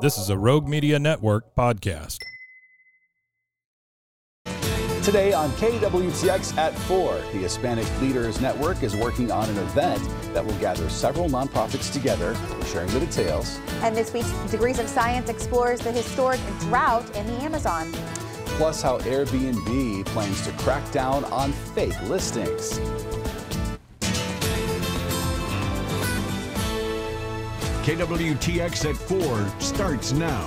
This is a Rogue Media Network podcast. Today on KWTX at 4, the Hispanic Leaders Network is working on an event that will gather several nonprofits together. We're sharing the details. And this week's Degrees of Science explores the historic drought in the Amazon. Plus, how Airbnb plans to crack down on fake listings. KWTX at 4 starts now.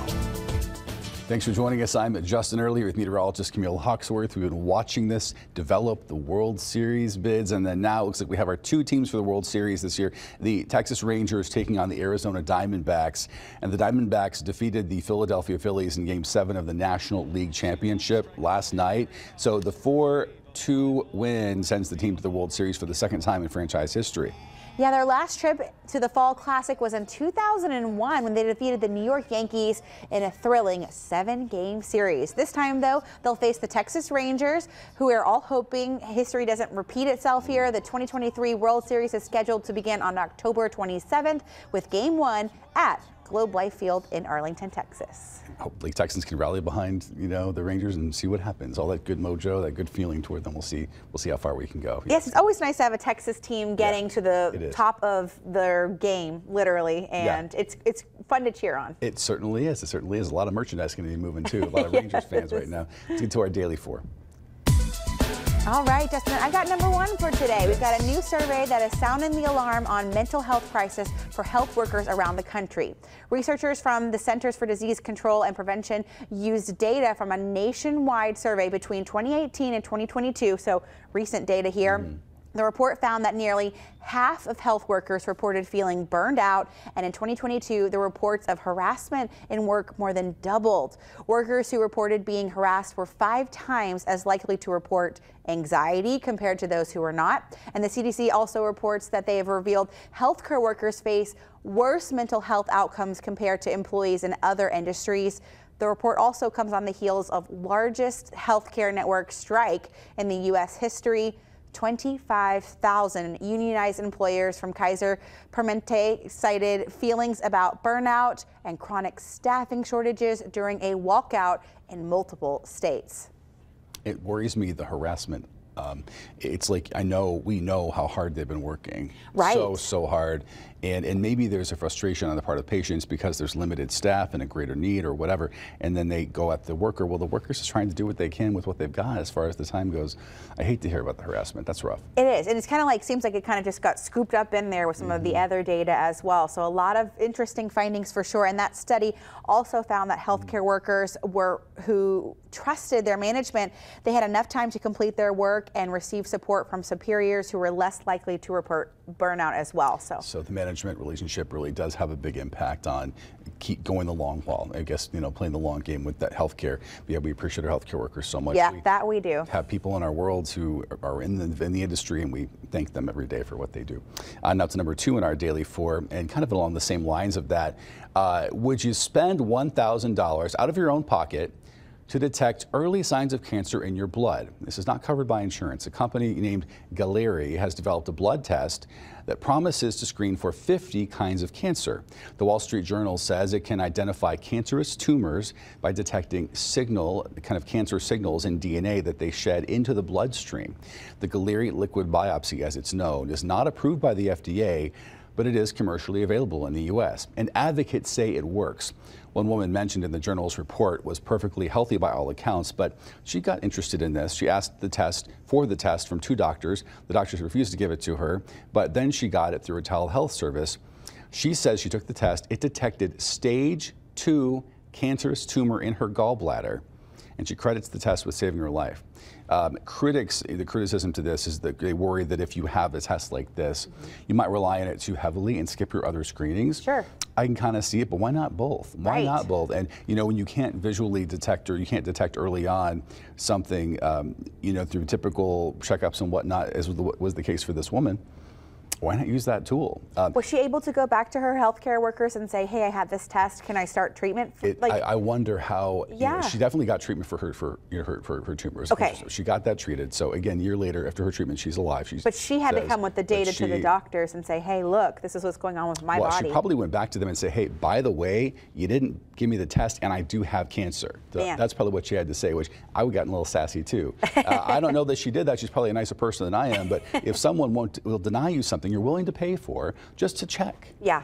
Thanks for joining us. I'm Justin Early with meteorologist Camille Hawksworth. We've been watching this develop the World Series bids, and then now it looks like we have our two teams for the World Series this year. The Texas Rangers taking on the Arizona Diamondbacks, and the Diamondbacks defeated the Philadelphia Phillies in Game 7 of the National League Championship last night. So the 4 2 win sends the team to the World Series for the second time in franchise history. Yeah, their last trip to the Fall Classic was in 2001 when they defeated the New York Yankees in a thrilling seven game series. This time, though, they'll face the Texas Rangers, who are all hoping history doesn't repeat itself here. The 2023 World Series is scheduled to begin on October 27th with game one at Globe Life Field in Arlington, Texas. Hopefully Texans can rally behind, you know, the Rangers and see what happens. All that good mojo, that good feeling toward them. We'll see. We'll see how far we can go. Yes, it's always nice to have a Texas team getting yeah, to the top of their game, literally, and yeah. it's it's fun to cheer on. It certainly is. It certainly is. A lot of merchandise going to be moving too. A lot of yes. Rangers fans right now. Let's get to our daily four. All right, Justin, I got number one for today. We've got a new survey that is sounding the alarm on mental health crisis for health workers around the country. Researchers from the Centers for Disease Control and Prevention used data from a nationwide survey between 2018 and 2022, so recent data here. Mm. The report found that nearly half of health workers reported feeling burned out, and in 2022, the reports of harassment in work more than doubled. Workers who reported being harassed were five times as likely to report anxiety compared to those who were not. And the CDC also reports that they have revealed healthcare workers face worse mental health outcomes compared to employees in other industries. The report also comes on the heels of largest healthcare network strike in the U.S. history. 25,000 unionized employers from Kaiser Permanente cited feelings about burnout and chronic staffing shortages during a walkout in multiple states. It worries me the harassment um, it's like I know we know how hard they've been working, right? So so hard, and and maybe there's a frustration on the part of patients because there's limited staff and a greater need or whatever, and then they go at the worker. Well, the worker's just trying to do what they can with what they've got as far as the time goes. I hate to hear about the harassment. That's rough. It is, and it's kind of like seems like it kind of just got scooped up in there with some mm-hmm. of the mm-hmm. other data as well. So a lot of interesting findings for sure. And that study also found that healthcare mm-hmm. workers were who trusted their management. They had enough time to complete their work and receive support from superiors who were less likely to report burnout as well. So, so the management relationship really does have a big impact on keep going the long haul. I guess you know playing the long game with that healthcare. Yeah, we appreciate our healthcare workers so much. Yeah, we that we do. Have people in our worlds who are in the in the industry, and we thank them every day for what they do. Uh, now to number two in our daily four, and kind of along the same lines of that. Uh, would you spend $1,000 out of your own pocket to detect early signs of cancer in your blood. This is not covered by insurance. A company named Galleri has developed a blood test that promises to screen for 50 kinds of cancer. The Wall Street Journal says it can identify cancerous tumors by detecting signal, kind of cancer signals in DNA that they shed into the bloodstream. The Galleri liquid biopsy, as it's known, is not approved by the FDA, but it is commercially available in the U.S. And advocates say it works. One woman mentioned in the journal's report was perfectly healthy by all accounts, but she got interested in this. She asked the test for the test from two doctors. The doctors refused to give it to her, but then she got it through a telehealth service. She says she took the test. It detected stage two cancerous tumor in her gallbladder. And she credits the test with saving her life. Um, critics, the criticism to this is that they worry that if you have a test like this, you might rely on it too heavily and skip your other screenings. Sure. I can kind of see it, but why not both? Why Right. not both? And you know, when you can't visually detect or you can't detect early on something, um, you know, through typical checkups and whatnot, as was the case for this woman, why not use that tool? Uh, Was she able to go back to her healthcare workers and say, "Hey, I had this test. Can I start treatment?" It, I, I wonder how. you know, Yeah. she definitely got treatment for her for you know, her, for her tumors. Okay. She got that treated. So again, year later after her treatment, she's alive. She's, but she had to come with the data to the doctors and say, "Hey, look, this is what's going on with my well, body." she probably went back to them and said, "Hey, by the way, you didn't give me the test, and I do have cancer." Man. That's probably what she had to say, which I would gotten a little sassy too. uh, I don't know that she did that. She's probably a nicer person than I am. But if someone won't will deny you something, you're willing to pay for just to check. yeah.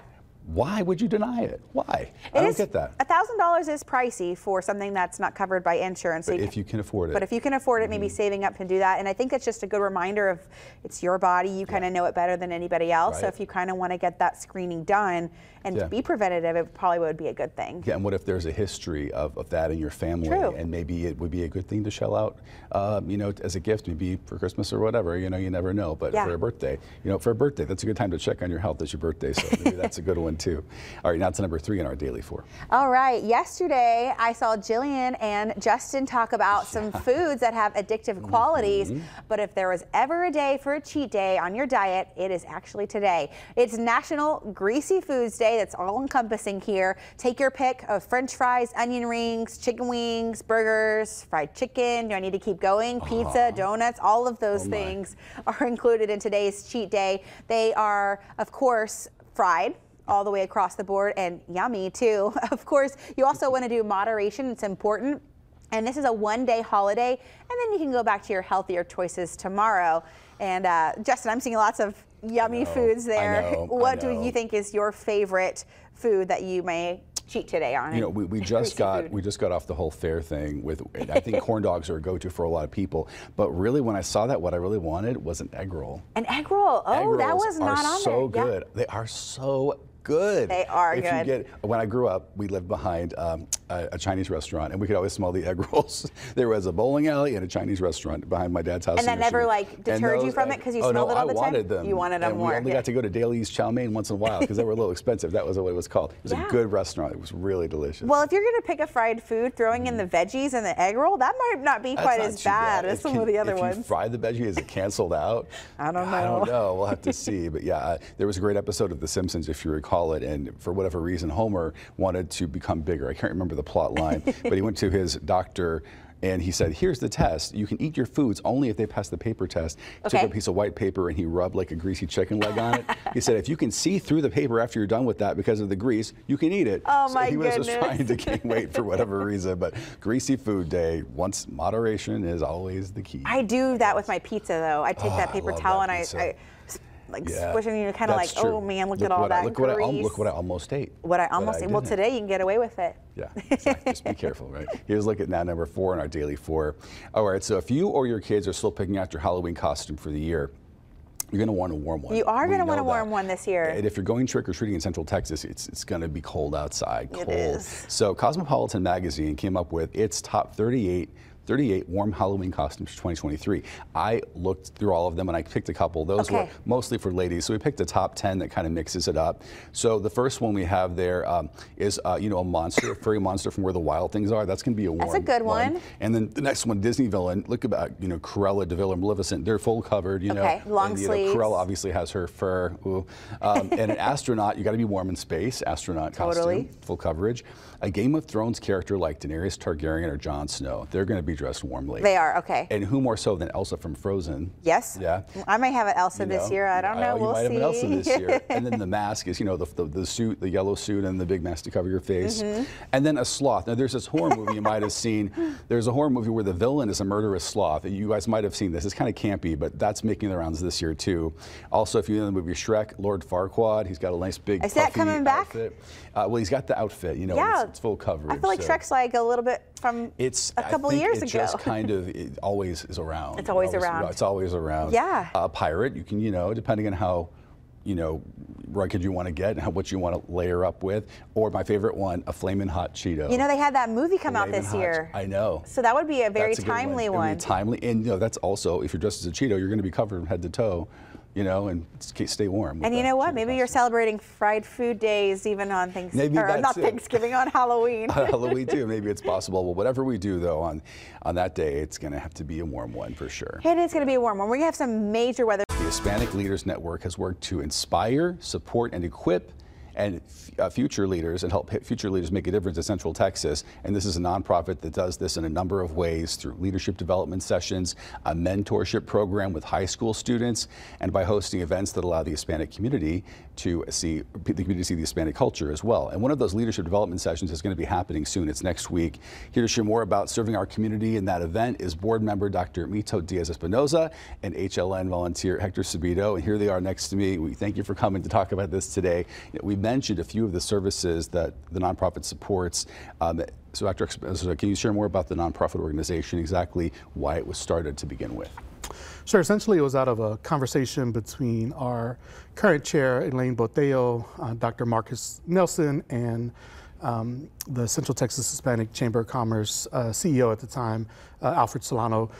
Why would you deny it? Why? I don't get that. A thousand dollars is pricey for something that's not covered by insurance. so But if you can afford it. But if you can afford it, maybe Mm-hmm. saving up to do that. And I think it's just a good reminder of it's your body. You kind of know it better than anybody else. So if you kind of want to get that screening done and Yeah. be preventative, it probably would be a good thing. Yeah, and what if there's a history of, of that in your family, True. and maybe it would be a good thing to shell out, um, you know, as a gift, maybe for Christmas or whatever. You know, you never know. But Yeah. for a birthday, you know, for a birthday, that's a good time to check on your health. It's your birthday, so maybe that's a good one too. All right, now to number three in our daily four. All right. Yesterday, I saw Jillian and Justin talk about some foods that have addictive qualities. Mm-hmm. But if there was ever a day for a cheat day on your diet, it is actually today. It's National Greasy Foods Day. That's all encompassing here. Take your pick of French fries, onion rings, chicken wings, burgers, fried chicken. Do I need to keep going? Pizza, donuts, all of those Oh, things are included in today's cheat day. They are, of course, fried all the way across the board and yummy too. Of course, you also want to do moderation, it's important. And this is a one day holiday, and then you can go back to your healthier choices tomorrow. And uh, Justin, I'm seeing lots of yummy know, foods there. know, what do you think is your favorite food that you may cheat today on? You know, we, we just got food. we just got off the whole fair thing with. I think corn dogs are a go-to for a lot of people, but really, when I saw that, what I really wanted was an egg roll. an egg roll. Oh, egg that was not on so there. Yeah. good. They are so good. They are if good. You get, when I grew up, we lived behind um, a, a Chinese restaurant, and we could always smell the egg rolls. there was a bowling alley and a Chinese restaurant behind my dad's house. And that never, like, deterred you those from it 'cause you oh, smelled no, it all the time. I wanted them. You wanted them and more, We only yeah. got to go to Daly's Chow Mein once in a while because they were a little expensive. That was what it was called. It was Yeah. a good restaurant. It was really delicious. Well, if you're going to pick a fried food, throwing in the veggies and the egg roll, that might not be Mm. That's quite not as bad, bad. as some can- of the other if ones. you fry the veggie, is it canceled out? I don't know. I don't know. know. We'll have to see. But yeah, uh, there was a great episode of The Simpsons, if you recall it, and for whatever reason, Homer wanted to become bigger. I can't remember the plot line, but he went to his doctor. And he said, "Here's the test. You can eat your foods only if they pass the paper test." He Okay. took a piece of white paper and he rubbed like a greasy chicken leg on it. he said, "If you can see through the paper after you're done with that because of the grease, you can eat it." Oh, so my he was just trying to gain weight for whatever reason. But greasy food day, once moderation is always the key. I do that with my pizza, though. I take Oh, that ah, paper towel that and I. I like Yeah, squish it, and you're kind of like, oh, true. oh man, look, at all what I, that look what I, grease. look what I almost ate. What I almost ate. Well, today you can get away with it. Yeah, exactly. just be careful, right? Here's look at now number four in our daily four. All right, so if you or your kids are still picking out your Halloween costume for the year, you're going to want a warm one. You are gonna want a warm that. one this year. And if you're going trick or treating in Central Texas, it's, it's going to be cold outside. It Cold. is. So Cosmopolitan magazine came up with its top 38 38 warm Halloween costumes for 2023. I looked through all of them and I picked a couple. Those were mostly for ladies. So we picked the top 10 that kind of mixes it up. So the first one we have there um, is, uh, you know, a monster, a furry monster from where the wild things are. That's going to be a warm That's a good one. And then the next one, Disney villain. Look about, you know, Cruella, de Vil, and Maleficent. They're full covered, you know. Okay, long and, you know, sleeves. Cruella obviously has her fur. Ooh. Um, and an astronaut, you got to be warm in space. Astronaut Totally. costume, full coverage. A Game of Thrones character like Daenerys Targaryen or Jon Snow, they're going to be dressed warmly. They are okay. And who more so than Elsa from Frozen? yes. Yeah. I may have an Elsa You this year. I don't know. You we'll might see. have an Elsa this year. and then the mask is, you know, the, the, the suit, the yellow suit, and the big mask to cover your face. Mm-hmm. And then a sloth. Now, there's this horror movie you might have seen. There's a horror movie where the villain is a murderous sloth. You guys might have seen this. It's kind of campy, but that's making the rounds this year too. Also, if you know the movie Shrek, Lord Farquaad, he's got a nice big. Is that coming back? Uh, well, he's got the outfit. You know, Yeah. it's, it's full coverage. I feel like so- Shrek's like a little bit from it's a couple years ago. Just kind of it always is around. It's always It around. It's always around. Yeah. A pirate, you can, you know, depending on how you know, rugged you want to get and how, what you want to layer up with. Or my favorite one, a flaming hot Cheeto. You know, they had that movie come out this Hot- year. I know. So that would be a very a timely one. be timely, and you know that's also if you're dressed as a Cheeto, you're going to be covered from head to toe, you know, and stay warm. And you know what? Maybe you're celebrating fried food days even on Thanksgiving. Maybe or not it. Thanksgiving, on Halloween. Halloween too. Maybe it's possible. Well, whatever we do though on on that day, it's going to have to be a warm one for sure. it is going to be a warm one. We're going to have some major weather. The Hispanic Leaders Network has worked to inspire, support, and equip and uh, future leaders and help future leaders make a difference in Central Texas. And this is a nonprofit that does this in a number of ways through leadership development sessions, a mentorship program with high school students, and by hosting events that allow the Hispanic community to see the community see the Hispanic culture as well. And one of those leadership development sessions is going to be happening soon. It's next week. Here to share more about serving our community in that event is board member Dr. Mito Diaz Espinoza and HLN volunteer Hector Sabito. And here they are next to me. We thank you for coming to talk about this today. We mentioned a few of the services that the nonprofit supports. Um, so, Dr. Can you share more about the nonprofit organization, exactly why it was started to begin with? Sure. Essentially, it was out of a conversation between our current chair, Elaine Botello, uh, Dr. Marcus Nelson, and um, the Central Texas Hispanic Chamber of Commerce uh, CEO at the time, uh, Alfred Solano,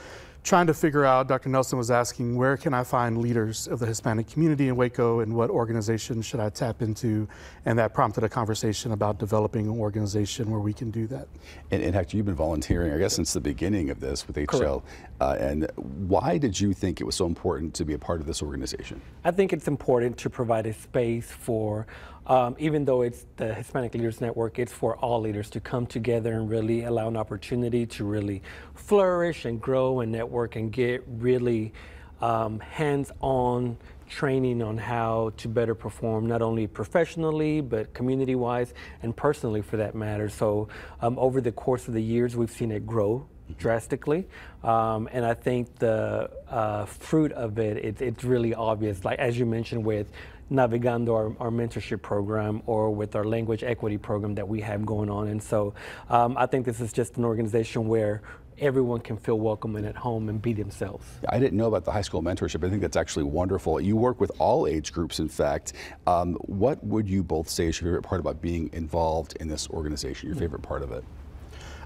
trying to figure out. Dr. Nelson was asking, where can I find leaders of the Hispanic community in Waco, and what organization should I tap into? And that prompted a conversation about developing an organization where we can do that. And, and Hector, you've been volunteering, I guess, since the beginning of this with HL. Uh, and why did you think it was so important to be a part of this organization? I think it's important to provide a space for, um, even though it's the Hispanic Leaders Network, it's for all leaders to come together and really allow an opportunity to really flourish and grow and network and get really um, hands-on training on how to better perform not only professionally but community-wise and personally for that matter. So um, over the course of the years, we've seen it grow drastically. Um, and I think the uh, fruit of it, it, it's really obvious. Like as you mentioned with Navegando, our, our mentorship program, or with our language equity program that we have going on. And so um, I think this is just an organization where everyone can feel welcome and at home and be themselves. I didn't know about the high school mentorship. I think that's actually wonderful. You work with all age groups, in fact. Um, what would you both say is your favorite part about being involved in this organization, your favorite part of it?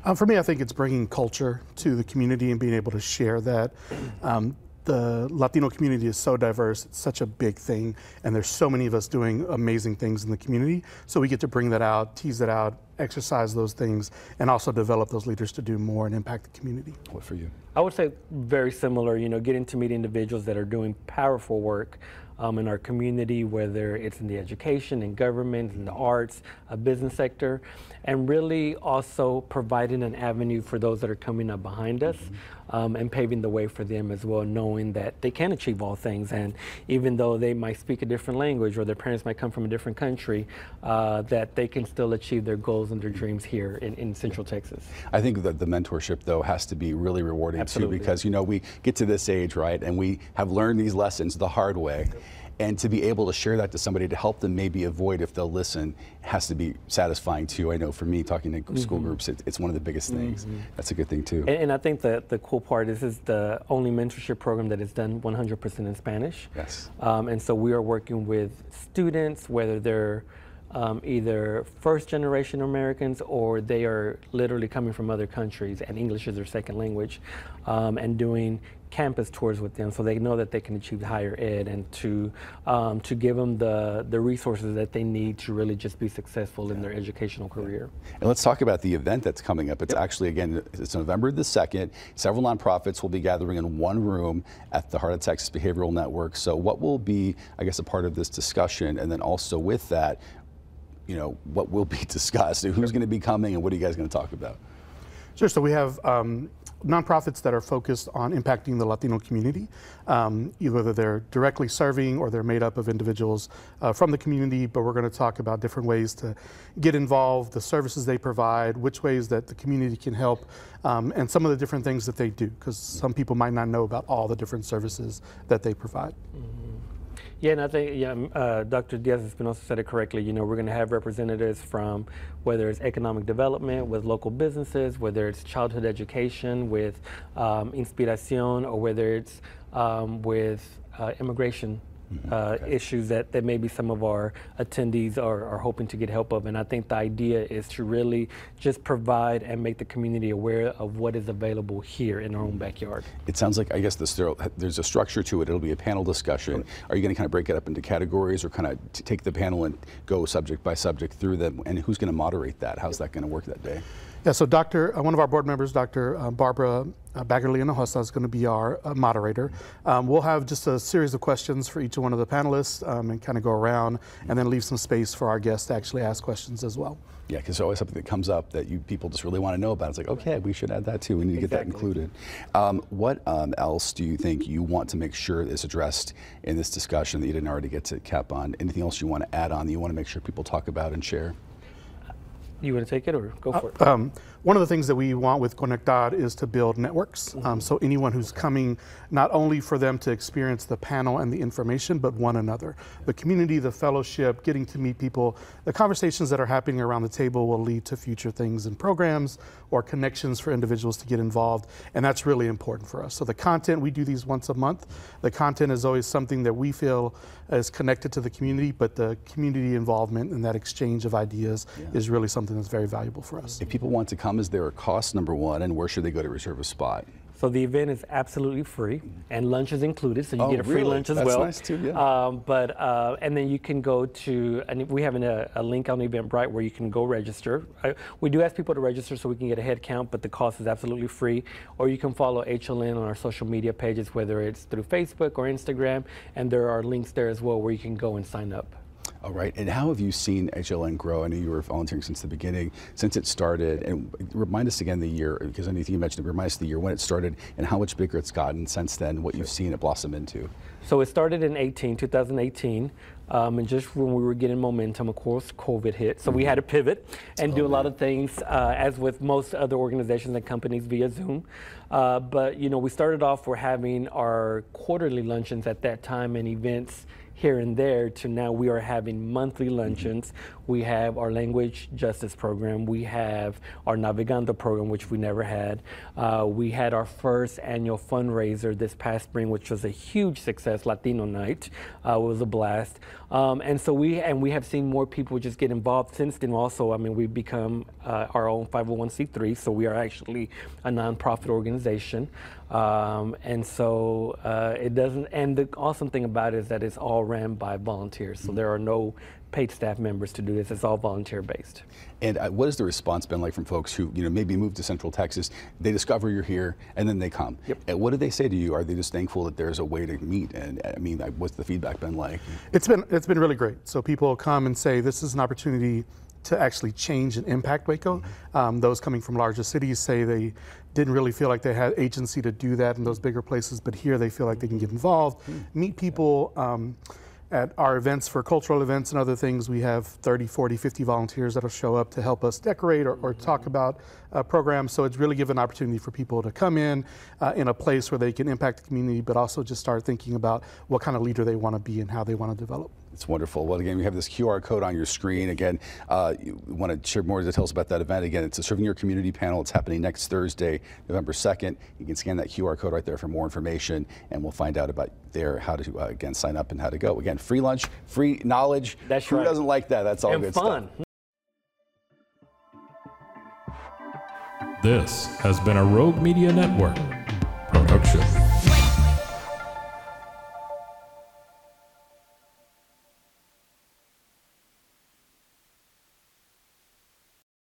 Um, for me, I think it's bringing culture to the community and being able to share that. Um, the Latino community is so diverse, it's such a big thing, and there's so many of us doing amazing things in the community. So we get to bring that out, tease it out, exercise those things, and also develop those leaders to do more and impact the community. What for you? I would say very similar, you know, getting to meet individuals that are doing powerful work um, in our community, whether it's in the education, in government, in the arts, a business sector, and really also providing an avenue for those that are coming up behind us um, and paving the way for them as well, knowing that they can achieve all things. And even though they might speak a different language or their parents might come from a different country, uh, that they can still achieve their goals and their dreams here in, in Central Texas. I think that the mentorship, though, has to be really rewarding Absolutely. too, because you know we get to this age, right, and we have learned these lessons the hard way, and to be able to share that to somebody to help them maybe avoid if they'll listen has to be satisfying too. I know for me, talking to school groups, it, it's one of the biggest things. That's a good thing too. And, and I think that the cool part is, this is the only mentorship program that is done 100% in Spanish. Yes. Um, and so we are working with students, whether they're um, either first generation Americans or they are literally coming from other countries and English is their second language, um, and doing campus tours with them so they know that they can achieve higher ed and to um, to give them the the resources that they need to really just be successful in their educational career. And let's talk about the event that's coming up. It's actually, again, it's November the 2nd. Several nonprofits will be gathering in one room at the Heart of Texas Behavioral Network. So, what will be, I guess, a part of this discussion? And then also with that, you know, what will be discussed? Who's going to be coming and what are you guys going to talk about? Sure. So we have um, nonprofits that are focused on impacting the Latino community, um, either they're directly serving or they're made up of individuals uh, from the community. But we're going to talk about different ways to get involved, the services they provide, which ways that the community can help, um, and some of the different things that they do, because some people might not know about all the different services that they provide. Yeah, and I think yeah, um, uh, Dr. Diaz Espinosa said it correctly. You know, we're going to have representatives from whether it's economic development with local businesses, whether it's childhood education with um, Inspiración, or whether it's um, with uh, immigration uh, okay. issues that, that maybe some of our attendees are, are hoping to get help of. And I think the idea is to really just provide and make the community aware of what is available here in our own backyard. It sounds like, I guess, this, there's a structure to it. It'll be a panel discussion. Are you going to kind of break it up into categories or kind of take the panel and go subject by subject through them? And who's going to moderate that? How's that going to work that day? Yeah, so Dr. Uh, one of our board members, Dr. Uh, Barbara uh, Baggerly Hinojosa, is going to be our uh, moderator. Um, we'll have just a series of questions for each one of the panelists um, and kind of go around and then leave some space for our guests to actually ask questions as well. Yeah, because there's always something that comes up that you people just really want to know about. It's like, okay, we should add that too. We need to get that included. Um, what um, else do you think you want to make sure is addressed in this discussion that you didn't already get to cap on? Anything else you want to add on that you want to make sure people talk about and share? You want to take it or go for it? Um, one of the things that we want with Conectar is to build networks. Mm-hmm. Um, so anyone who's coming, not only for them to experience the panel and the information, but one another. The community, the fellowship, getting to meet people, the conversations that are happening around the table will lead to future things and programs or connections for individuals to get involved. And that's really important for us. So the content, we do these once a month. The content is always something that we feel is connected to the community, but the community involvement and that exchange of ideas yeah. is really something that's very valuable for us. If people want to come is there a cost, number one, and where should they go to reserve a spot? So the event is absolutely free, and lunch is included, so you oh, get a free really? lunch as That's well. Nice too, yeah. Um, but uh, and then you can go to, and we have an, a, a, link on Eventbrite where you can go register. I, we do ask people to register so we can get a head count, but the cost is absolutely free. Or you can follow HLN on our social media pages, whether it's through Facebook or Instagram, and there are links there as well where you can go and sign up. All right, and how have you seen HLN grow? I know you were volunteering since the beginning, since it started, and remind us again the year, because I think you mentioned it, remind us the year when it started and how much bigger it's gotten since then, what you've seen it blossom into. So it started in 18, 2018. Um, and just when we were getting momentum, of course, COVID hit. So mm-hmm. we had to pivot and oh, do a lot of things, uh, as with most other organizations and companies, via Zoom. Uh, but you know, we started off. We're having our quarterly luncheons at that time and events here and there to now we are having monthly luncheons. We have our language justice program. We have our Navegando program, which we never had. Uh, we had our first annual fundraiser this past spring, which was a huge success, Latino Night. Uh, it was a blast. Um, and so we and we have seen more people just get involved since then. Also, I mean, we've become uh, our own 501c3, so we are actually a nonprofit organization. Um, and so uh, it doesn't. And the awesome thing about it is that it's all ran by volunteers. So there are no paid staff members to do this. It's all volunteer based. And uh, what has the response been like from folks who, you know, maybe moved to Central Texas, they discover you're here, and then they come? Yep. And what do they say to you? Are they just thankful that there's a way to meet? And I mean, what's the feedback been like? It's been it's been really great. So people come and say this is an opportunity to actually change and impact Waco. Mm-hmm. Um, those coming from larger cities say they didn't really feel like they had agency to do that in those bigger places, but here they feel like they can get involved, mm-hmm. meet people. Um, at our events for cultural events and other things, we have 30, 40, 50 volunteers that'll show up to help us decorate or, or talk about uh, programs. So it's really given an opportunity for people to come in uh, in a place where they can impact the community, but also just start thinking about what kind of leader they want to be and how they want to develop. It's wonderful. Well, again, we have this QR code on your screen. Again, uh, you want to share more details about that event. Again, it's a Serving Your Community panel. It's happening next Thursday, November 2nd. You can scan that QR code right there for more information, and we'll find out about there how to, uh, again, sign up and how to go. Again, free lunch, free knowledge. That's Who right. doesn't like that? That's all and good fun. stuff. This has been a Rogue Media Network production.